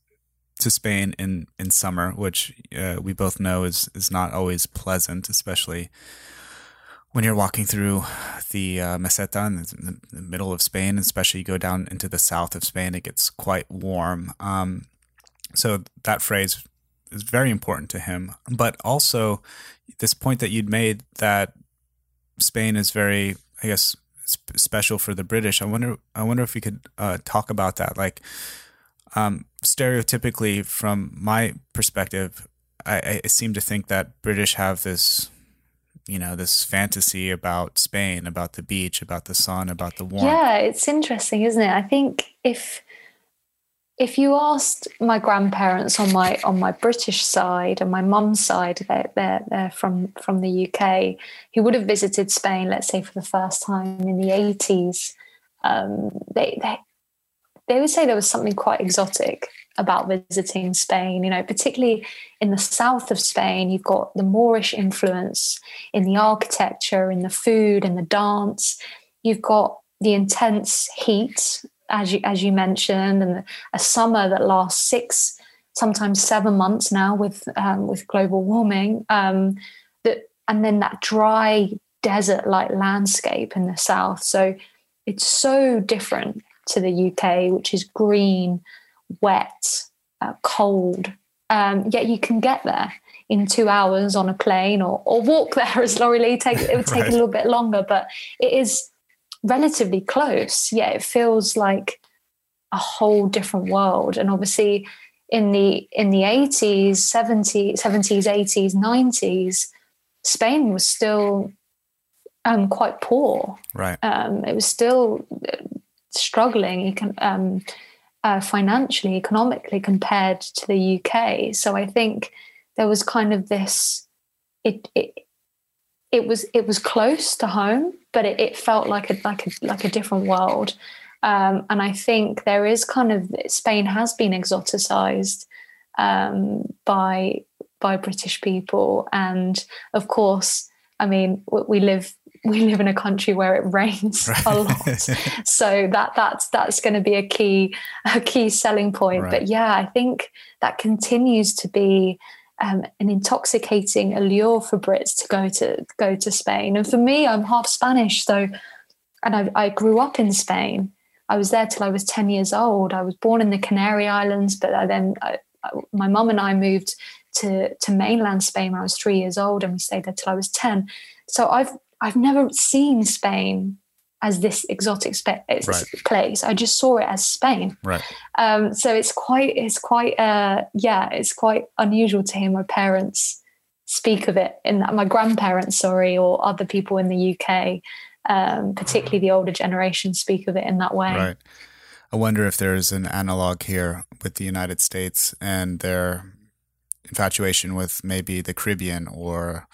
A: to Spain in in summer, which uh, we both know is is not always pleasant, especially when you're walking through the uh, Meseta in the, the, middle of Spain, especially you go down into the south of Spain, it gets quite warm. Um, so that phrase is very important to him. But also, this point that you'd made that Spain is very, I guess, sp- special for the British. I wonder, I wonder if we could uh, talk about that. Like, um, stereotypically, from my perspective, I, I seem to think that British have this you know this fantasy about Spain, about the beach, about the sun, about the warmth.
B: Yeah, it's interesting, isn't it? I think if if you asked my grandparents on my on my British side and my mum's side, they're, they're, they're from from the UK, who would have visited Spain, let's say for the first time in the eighties, um, they, they they would say there was something quite exotic about visiting Spain. You know, particularly in the south of Spain, you've got the Moorish influence in the architecture, in the food, in the dance. You've got the intense heat, as you as you mentioned, and a summer that lasts six, sometimes seven months now with um, with global warming. Um, that and then that dry desert-like landscape in the south. So it's so different to the UK, which is green, wet, uh, cold. Um, yet you can get there in two hours on a plane or, or walk there as Laurie Lee take it would take right. a little bit longer, but it is relatively close. Yet it feels like a whole different world. And obviously in the in the 80s, 70s, 70s, 80s, 90s, Spain was still um, quite poor.
A: Right.
B: Um, it was still struggling um, uh, financially, economically compared to the UK. So I think there was kind of this. It, it it was it was close to home, but it, it felt like a like a like a different world. Um, and I think there is kind of Spain has been exoticized um, by by British people, and of course, I mean, we live we live in a country where it rains right. a lot, so that that's that's going to be a key a key selling point. Right. But yeah, I think that continues to be um, an intoxicating allure for Brits to go to go to Spain. And for me, I'm half Spanish, so and I, I grew up in Spain. I was there till I was ten years old. I was born in the Canary Islands, but I then I, my mum and I moved to to mainland Spain when I was three years old, and we stayed there till I was ten. So I've I've never seen Spain as this exotic spe- right. place. I just saw it as Spain.
A: Right.
B: Um, so it's quite, it's quite, uh, yeah, it's quite unusual to hear my parents speak of it in that, my grandparents, sorry, or other people in the UK, um, particularly the older generation, speak of it in that way.
A: Right. I wonder if there's an analog here with the United States and their infatuation with maybe the Caribbean or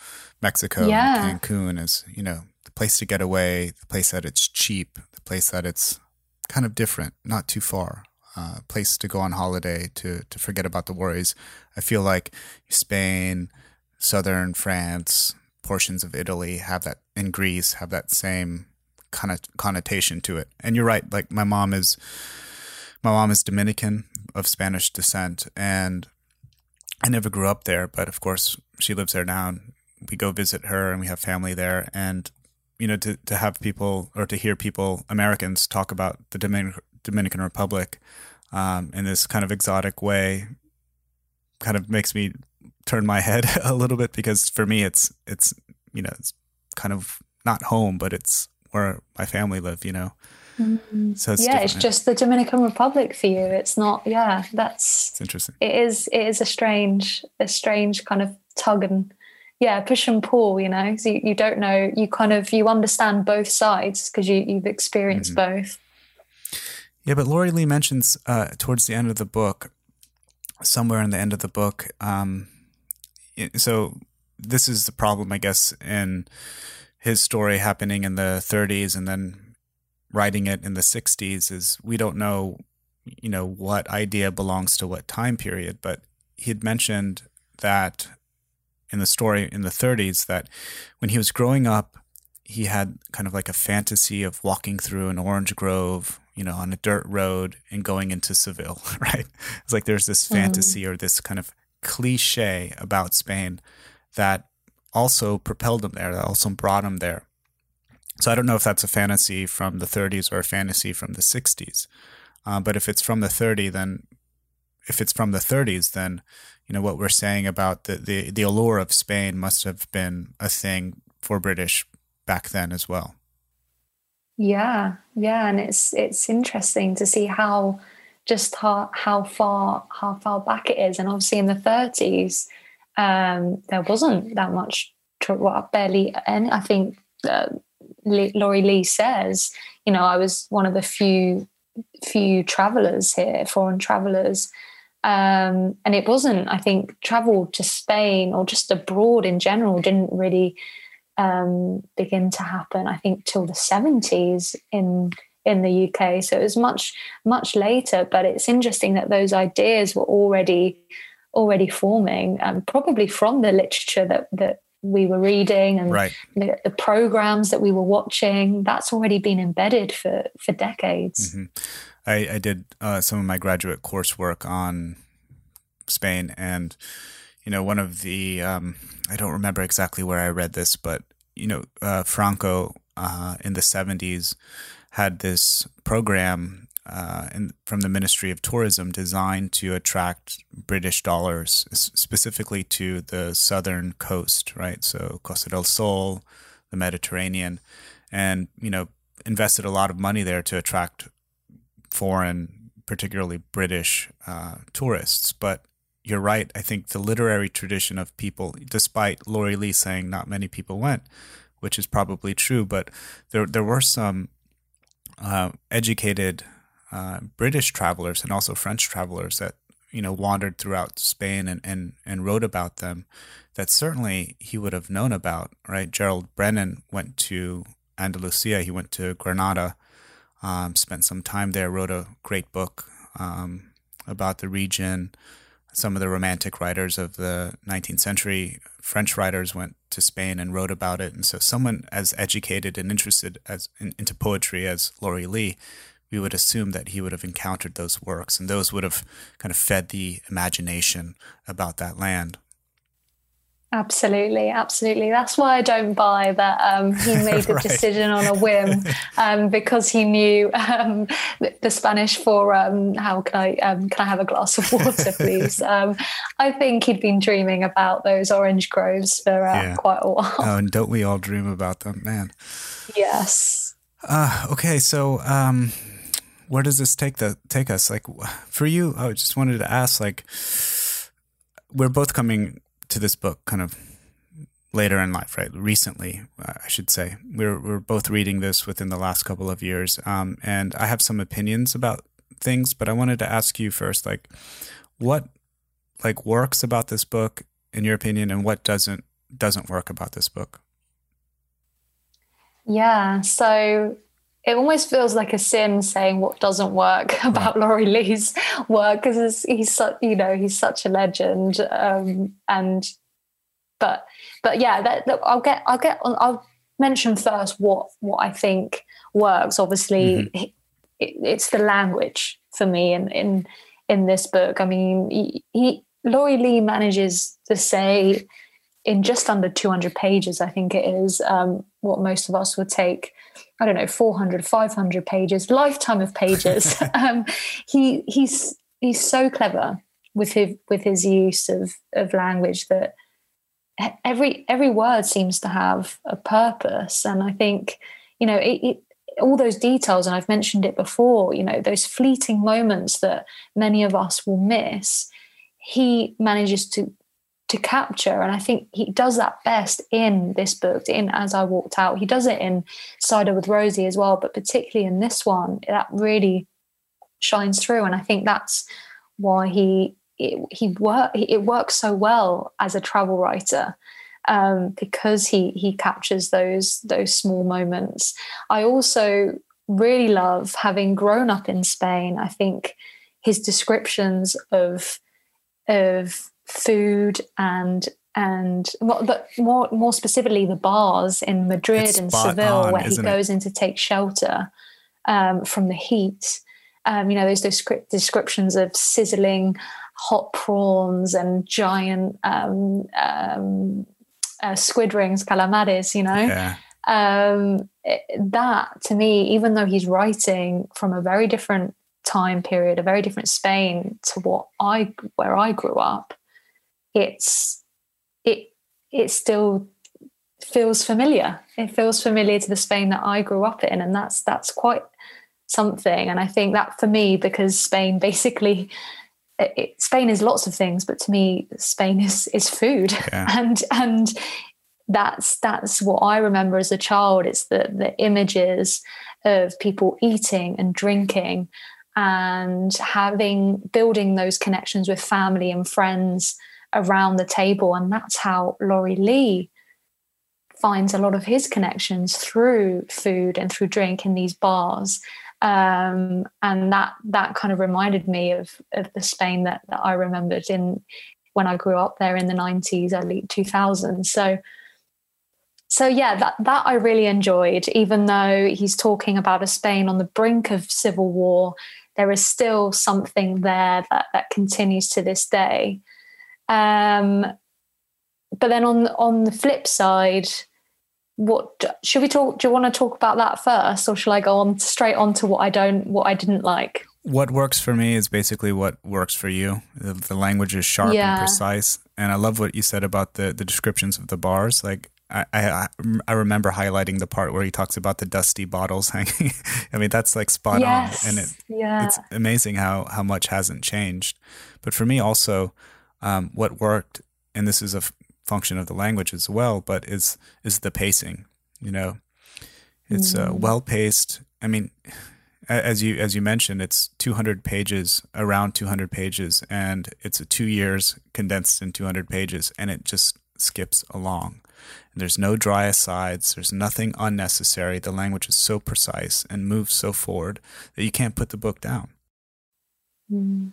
A: Mexico, yeah. Cancun is, you know, the place to get away, the place that it's cheap, the place that it's kind of different, not too far, uh, place to go on holiday to to forget about the worries. I feel like Spain, southern France, portions of Italy have that, in Greece have that same kind of connotation to it. And you're right, like my mom is, my mom is Dominican of Spanish descent, and I never grew up there, but of course she lives there now. We go visit her, and we have family there, and you know, to, to have people or to hear people, Americans, talk about the Dominican, Dominican Republic um, in this kind of exotic way kind of makes me turn my head a little bit because for me, it's, it's, you know, it's kind of not home, but it's where my family live, you know?
B: Mm-hmm. So it's yeah, different. it's just the Dominican Republic for you. It's not, yeah, that's
A: it's interesting.
B: It is, it is a strange, a strange kind of tug and yeah push and pull you know so you, you don't know you kind of you understand both sides because you, you've experienced mm-hmm. both
A: yeah but Laurie Lee mentions uh, towards the end of the book somewhere in the end of the book um, so this is the problem i guess in his story happening in the 30s and then writing it in the 60s is we don't know you know what idea belongs to what time period but he'd mentioned that in the story in the 30s that when he was growing up, he had kind of like a fantasy of walking through an orange grove, you know, on a dirt road and going into Seville, right? It's like there's this mm-hmm. fantasy mm-hmm. or this kind of cliche about Spain that also propelled him there, that also brought him there. So I don't know if that's a fantasy from the 30s or a fantasy from the 60s. Uh, but if it's from the 30, then if it's from the 30s, then you know what we're saying about the, the the allure of Spain must have been a thing for British back then as well.
B: Yeah, yeah, and it's it's interesting to see how just how how far how far back it is, and obviously in the 30s, um, there wasn't that much. Well, barely, and I think uh, Laurie Lee says, you know, I was one of the few few travelers here, foreign travelers um, and it wasn't, I think, travel to Spain or just abroad in general didn't really um, begin to happen, I think, till the 70s in in the UK. So it was much, much later. But it's interesting that those ideas were already already forming, um, probably from the literature that that we were reading and
A: right.
B: the, the, programs that we were watching. That's already been embedded for for decades.
A: Mm-hmm. I, I did uh, some of my graduate coursework on Spain, and you know, one of the um, I don't remember exactly where I read this, but you know, uh, Franco uh, in the seventies had this program uh, in, from the Ministry of Tourism designed to attract British dollars, specifically to the southern coast, right? So Costa del Sol, the Mediterranean, and you know, invested a lot of money there to attract foreign, particularly British uh, tourists. But you're right. I think the literary tradition of people, despite Laurie Lee saying not many people went, which is probably true, but there there were some uh, educated uh, British travelers and also French travelers that you know wandered throughout Spain and and and wrote about them that certainly he would have known about. Right, Gerald Brenan went to Andalusia. He went to Granada, um, spent some time there, wrote a great book um, about the region. Some of the romantic writers of the 19th century, French writers, went to Spain and wrote about it. And so, someone as educated and interested as in, into poetry as Laurie Lee, we would assume that he would have encountered those works, and those would have kind of fed the imagination about that land.
B: Absolutely, absolutely. That's why I don't buy that um, he made the right. decision on a whim um, because he knew um, the Spanish for um, how can I um, can I have a glass of water, please? Um, I think he'd been dreaming about those orange groves for uh, yeah. quite a while.
A: Oh, and don't we all dream about them, man?
B: Yes.
A: Uh, okay, so where does this take the take us? Like for you, I just wanted to ask, like, we're both coming to this book kind of later in life, right? Recently, I should say. We're we're both reading this within the last couple of years, um, and I have some opinions about things, but I wanted to ask you first, like, what like works about this book in your opinion, and what doesn't doesn't work about this book?
B: Yeah, so it almost feels like a sin saying what doesn't work about right. Laurie Lee's work because he's such you know he's such a legend um, and but but yeah that, that, I'll get I'll get I'll mention first what what I think works obviously mm-hmm. it, it's the language for me in in in this book I mean he, he Laurie Lee manages to say in just under 200 pages I think it is um, what most of us would take I don't know, 400, 500 pages, lifetime of pages. um, he he's he's so clever with his with his use of of language that every every word seems to have a purpose, and I think you know it, it all those details, and I've mentioned it before. You know those fleeting moments that many of us will miss. He manages to to capture. And I think he does that best in this book, in As I Walked Out. He does it in Cider with Rosie as well, but particularly in this one, that really shines through. And I think that's why he it, he work it works so well as a travel writer. Um, because he he captures those those small moments. I also really love having grown up in Spain. I think his descriptions of of food and and but more more specifically the bars in Madrid it's and Seville on, where he goes it? in to take shelter um, from the heat. Um, you know, those those descriptions of sizzling hot prawns and giant um, um, uh, squid rings, calamares. You know, yeah. Um, it, that to me, even though he's writing from a very different time period, a very different Spain to what I where I grew up, it's it it still feels familiar. It feels familiar to the Spain that I grew up in, and that's that's quite something. And I think that for me, because Spain basically. It, Spain is lots of things, but to me, Spain is is food, yeah. and and that's that's what I remember as a child. It's the the images of people eating and drinking, and having building those connections with family and friends around the table. And that's how Laurie Lee finds a lot of his connections through food and through drink in these bars. Um, and that that kind of reminded me of of the Spain that, that I remembered in when I grew up there in the 90s, early 2000s. So so yeah, that that I really enjoyed, even though he's talking about a Spain on the brink of civil war, there is still something there that, that continues to this day. Um, but then on on the flip side, what should we talk? Do you want to talk about that first, or shall I go on straight on to what I don't, what I didn't like?
A: What works for me is basically what works for you. The, the language is sharp yeah. and precise, and I love what you said about the the descriptions of the bars. Like I, I, I remember highlighting the part where he talks about the dusty bottles hanging. I mean, that's like spot yes. on, and it, yeah. it's amazing how how much hasn't changed. But for me, also, um, what worked, and this is a f- function of the language as well, but is is the pacing. You know, it's uh, mm. uh, well paced. I mean, as you as you mentioned, it's 200 pages, around 200 pages, and it's a two years condensed in 200 pages, and it just skips along. There's no dry asides. There's nothing unnecessary. The language is so precise and moves so forward that you can't put the book down.
B: Mm.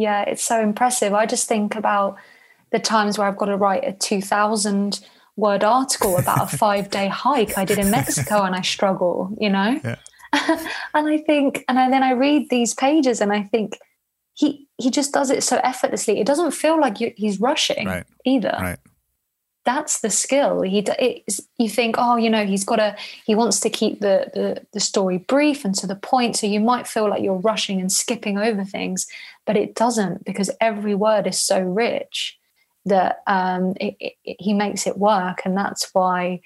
B: Yeah, it's so impressive. I just think about the times where I've got to write a 2,000 word article about a five day hike I did in Mexico and I struggle, you know? Yeah. and I think, and I, then I read these pages and I think, he he just does it so effortlessly. It doesn't feel like you, he's rushing right. either.
A: Right
B: that's the skill. He you think, oh, you know, he's got to he wants to keep the, the the story brief and to the point. So you might feel like you're rushing and skipping over things, but it doesn't because every word is so rich that um, it, it, he makes it work, and that's why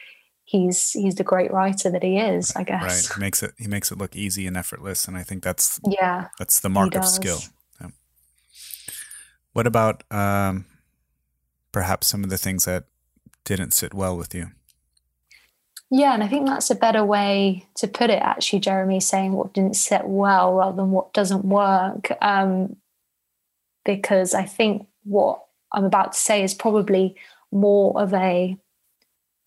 B: he's he's the great writer that he is. I guess
A: right. He makes it he makes it look easy and effortless, and I think that's
B: yeah
A: that's the mark of skill. Yeah. What about um, perhaps some of the things that didn't sit well with you.
B: Yeah, and I think that's a better way to put it, actually, Jeremy, saying what didn't sit well rather than what doesn't work. Um, because I think what I'm about to say is probably more of a,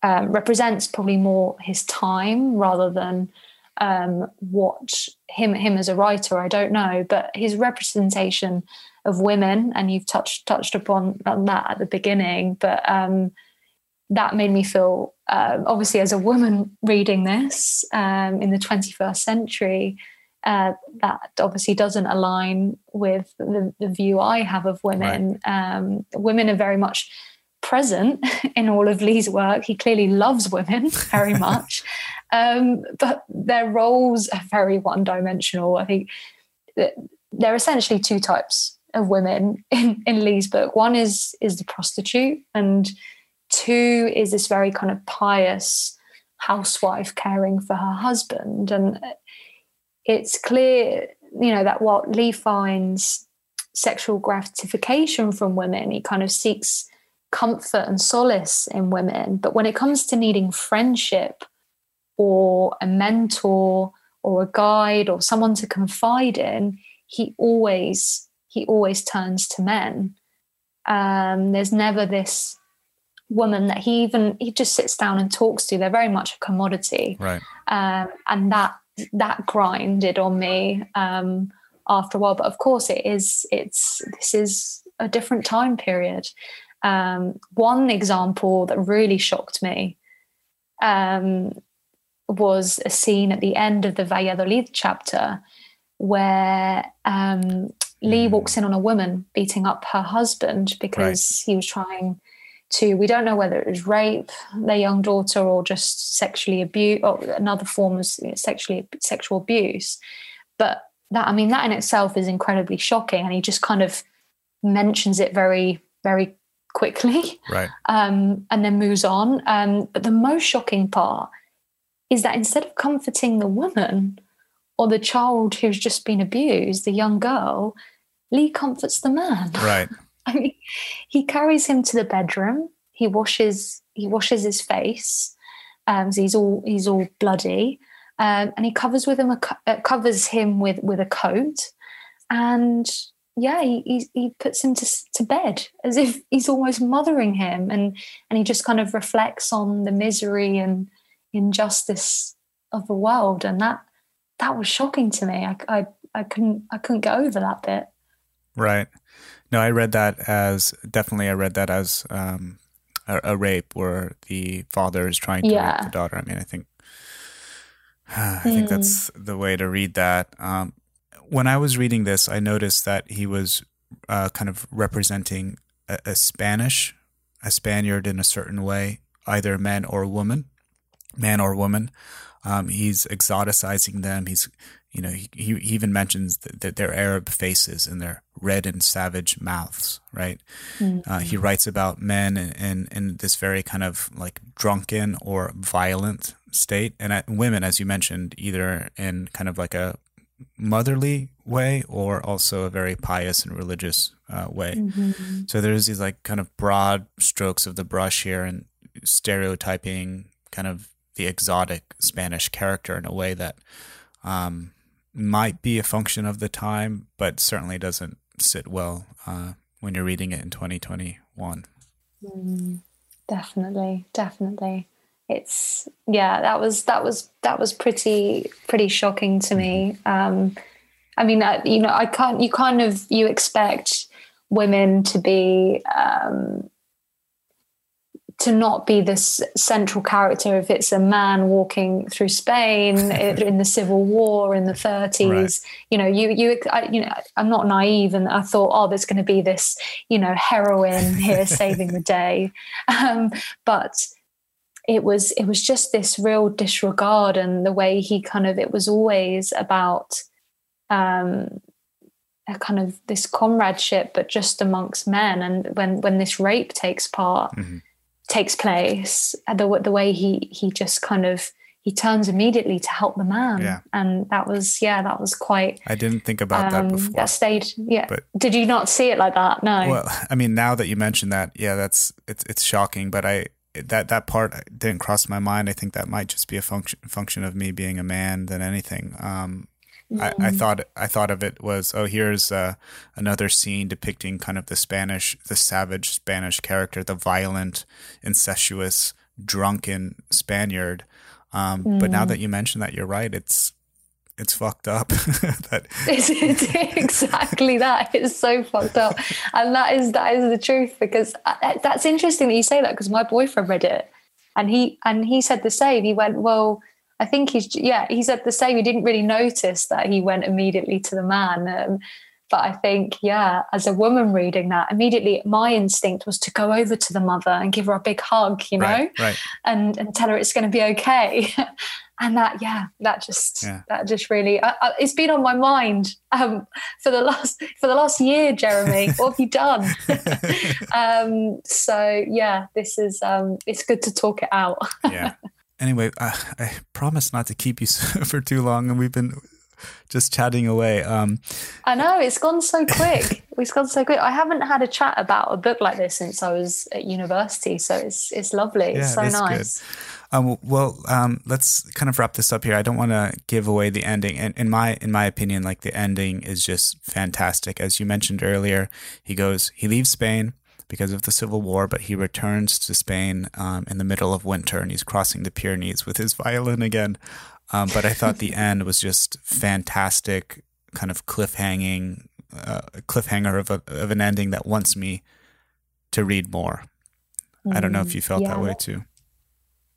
B: um, represents probably more his time rather than um, what him him as a writer. I don't know, but his representation of women, and you've touched touched upon that at the beginning, but um, that made me feel, uh, obviously, as a woman reading this um, in the 21st century, uh, that obviously doesn't align with the, the view I have of women. Right. Um, women are very much present in all of Lee's work. He clearly loves women very much, um, but their roles are very one dimensional. I think there are essentially two types of women in, in Lee's book. One is is the prostitute and Two is this very kind of pious housewife caring for her husband. And it's clear, you know, that what Lee finds sexual gratification from women, he kind of seeks comfort and solace in women. But when it comes to needing friendship or a mentor or a guide or someone to confide in, he always he always turns to men. Um, there's never this woman that he even he just sits down and talks to they're very much a commodity
A: right
B: um, and that that grinded on me um, after a while but of course it is it's this is a different time period um, one example that really shocked me um, was a scene at the end of the Valladolid chapter where um, Lee walks in on a woman beating up her husband because right. he was trying to we don't know whether it was rape their young daughter or just sexually abuse or another form of sexually sexual abuse. But that i mean that in itself is incredibly shocking and he just kind of mentions it very very quickly.
A: Right.
B: Um, and then moves on. Um, but the most shocking part is that instead of comforting the woman or the child who's just been abused the young girl lee comforts the man.
A: Right
B: I mean, he carries him to the bedroom. He washes he washes his face. Um, so he's all he's all bloody, um, and he covers with him a, uh, covers him with with a coat, and yeah, he, he, he puts him to to bed as if he's almost mothering him, and and he just kind of reflects on the misery and injustice of the world, and that that was shocking to me. I I, I couldn't I couldn't get over that bit.
A: Right. No, I read that as definitely. I read that as um, a, a, rape where the father is trying to yeah. rape the daughter. I mean, I think I think mm. that's the way to read that. Um, when I was reading this, I noticed that he was uh, kind of representing a, a, Spanish, a Spaniard in a certain way, either man or woman, man or woman. Um, he's exoticizing them. He's you know, he, he even mentions that, that their Arab faces and their red and savage mouths, right? Mm-hmm. Uh, he writes about men in, in, this very kind of like drunken or violent state, and uh, women, as you mentioned, either in kind of like a motherly way or also a very pious and religious uh, way. Mm-hmm. So there's these like kind of broad strokes of the brush here and stereotyping kind of the exotic Spanish character in a way that um, might be a function of the time, but certainly doesn't sit well uh, when you're reading it in 2021.
B: Mm, definitely, definitely. It's yeah, that was that was that was pretty pretty shocking to me. Mm-hmm. Um, I mean, uh, you know, I can't. You kind of you expect women to be um, to not be this central character if it's a man walking through Spain in the Civil War in the 30s. Right. You know, you you I, you know, I'm not naive, and I thought, oh, there's going to be this, you know, heroine here saving the day, um, but it was it was just this real disregard and the way he kind of it was always about um, a kind of this comradeship, but just amongst men. And when when this rape takes part, mm-hmm. Takes place, uh, the the way he he just kind of he turns immediately to help the man, yeah. and that was yeah, that was quite.
A: I didn't think about um, that before.
B: That stayed, yeah. But did you not see it like that? No.
A: Well, I mean, now that you mention that, yeah, that's it's it's shocking, but I that that part didn't cross my mind. I think that might just be a function function of me being a man than anything. Um, I, I, mm-hmm. thought I thought of it was oh here's uh, another scene depicting kind of the Spanish the savage Spanish character the violent incestuous drunken Spaniard um, mm. but now mm. that you mention that you're right it's it's fucked up
B: that it's, it's exactly that it's so fucked up and that is that is the truth because uh, that's interesting that you say that because my boyfriend read it and he and he said the same he went well I think he's yeah he said the same. He didn't really notice that he went immediately to the man. Um, but I think yeah, as a woman reading that, immediately my instinct was to go over to the mother and give her a big hug, you know,
A: right, right.
B: and and tell her it's going to be okay. and that yeah, that just yeah. that just really uh, uh, it's been on my mind um, for the last for the last year, Jeremy. what have you done? um, so yeah, this is um, it's good to talk it out.
A: yeah anyway, I, I promise not to keep you for too long, and we've been just chatting away. Um,
B: I know it's gone so quick. it's gone so quick. I haven't had a chat about a book like this since I was at university, so it's it's lovely. Yeah, it's so nice.
A: Um, well, um, let's kind of wrap this up here. I don't want to give away the ending, and in my in my opinion, like the ending is just fantastic. As you mentioned earlier, he goes, he leaves Spain because of the Civil War, but he returns to Spain um, in the middle of winter and he's crossing the Pyrenees with his violin again. Um, but I thought the end was just fantastic, kind of cliffhanging, uh, cliffhanger of, a, of an ending that wants me to read more. Mm, I don't know if you felt yeah. that way too.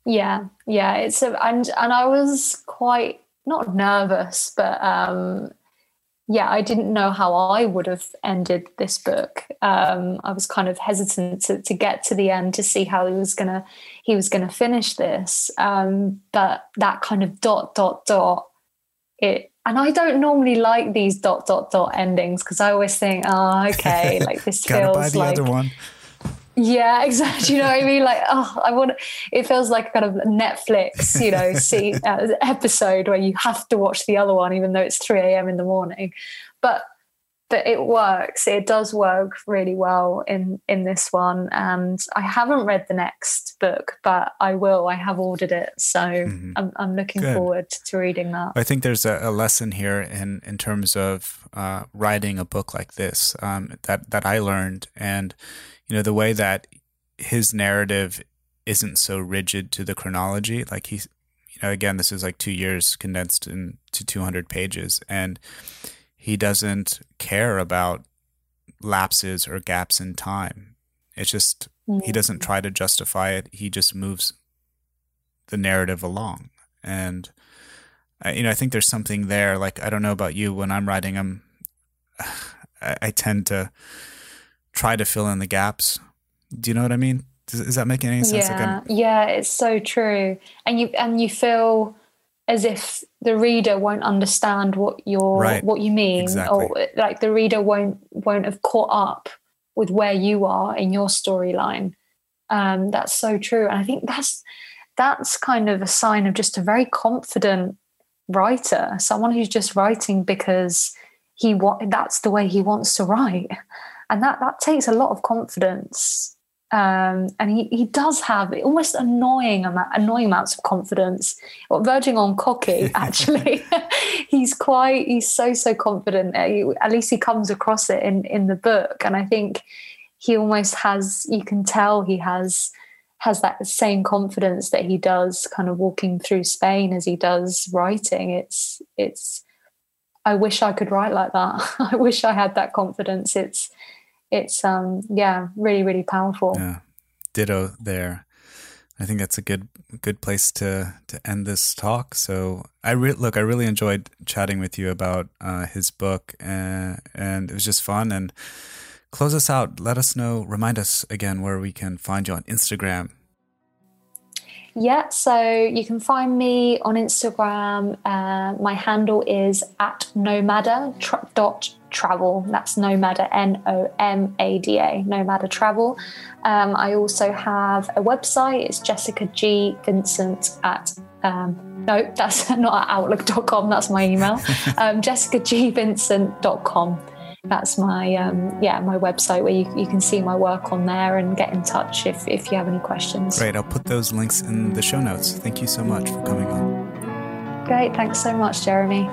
B: Yeah, yeah, it's a, and and I was quite not nervous, but um, yeah, I didn't know how I would have ended this book. Um, I was kind of hesitant to, to get to the end to see how he was gonna he was gonna finish this. Um, but that kind of dot dot dot it and I don't normally like these dot dot dot endings because I always think, oh, okay, like this feels like yeah, exactly. You know what I mean? Like, oh, I want. It feels like kind of Netflix, you know, see uh, episode where you have to watch the other one, even though it's three a.m. in the morning. But but it works. It does work really well in in this one. And I haven't read the next book, but I will. I have ordered it, so mm-hmm. I'm I'm looking Good. forward to reading that.
A: I think there's a, a lesson here in in terms of uh, writing a book like this um, that that I learned and you know the way that his narrative isn't so rigid to the chronology like he's you know again this is like 2 years condensed into 200 pages and he doesn't care about lapses or gaps in time. It's just mm-hmm. he doesn't try to justify it. He just moves the narrative along. And you know i think there's something there like i don't know about you when i'm writing i'm I, I tend to try to fill in the gaps. Do you know what I mean? Does, is that making any sense?
B: Yeah, like yeah, it's so true. And you and you feel as if the reader won't understand what you're right. what you mean, exactly. or like the reader won't won't have caught up with where you are in your storyline. Um, that's so true, and I think that's that's kind of a sign of just a very confident writer, someone who's just writing because he wa- that's the way he wants to write and that that takes a lot of confidence Um, and he, he does have almost annoying annoying amounts of confidence, or verging on cocky. Actually, he's quite he's so so confident. At least he comes across it in in the book, and I think he almost has. You can tell he has has that same confidence that he does, kind of walking through Spain as he does writing. It's it's. I wish I could write like that. I wish I had that confidence. It's it's um yeah really really powerful.
A: Yeah. Ditto there. I think that's a good good place to to end this talk. So i re- look i really enjoyed chatting with you about uh, his book and, and it was just fun. And close us out. Let us know remind us again where we can find you on instagram.
B: Yeah, so you can find me on Instagram. Uh, my handle is at nomada dot travel. That's nomada, N O M A D A, nomada travel. Um, I also have a website. It's Jessica G Vincent at um, no, that's not at outlook.com. That's my email. um, jessicagvincent.com that's my um, yeah my website where you, you can see my work on there and get in touch if, if you have any questions
A: great i'll put those links in the show notes thank you so much for coming on
B: great thanks so much jeremy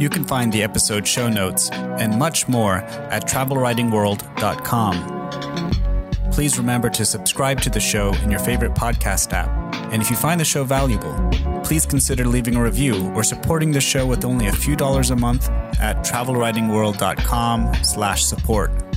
A: You can find the episode show notes and much more at travelwritingworld.com. Please remember to subscribe to the show in your favorite podcast app and if you find the show valuable, please consider leaving a review or supporting the show with only a few dollars a month at travelwritingworld.com slash support.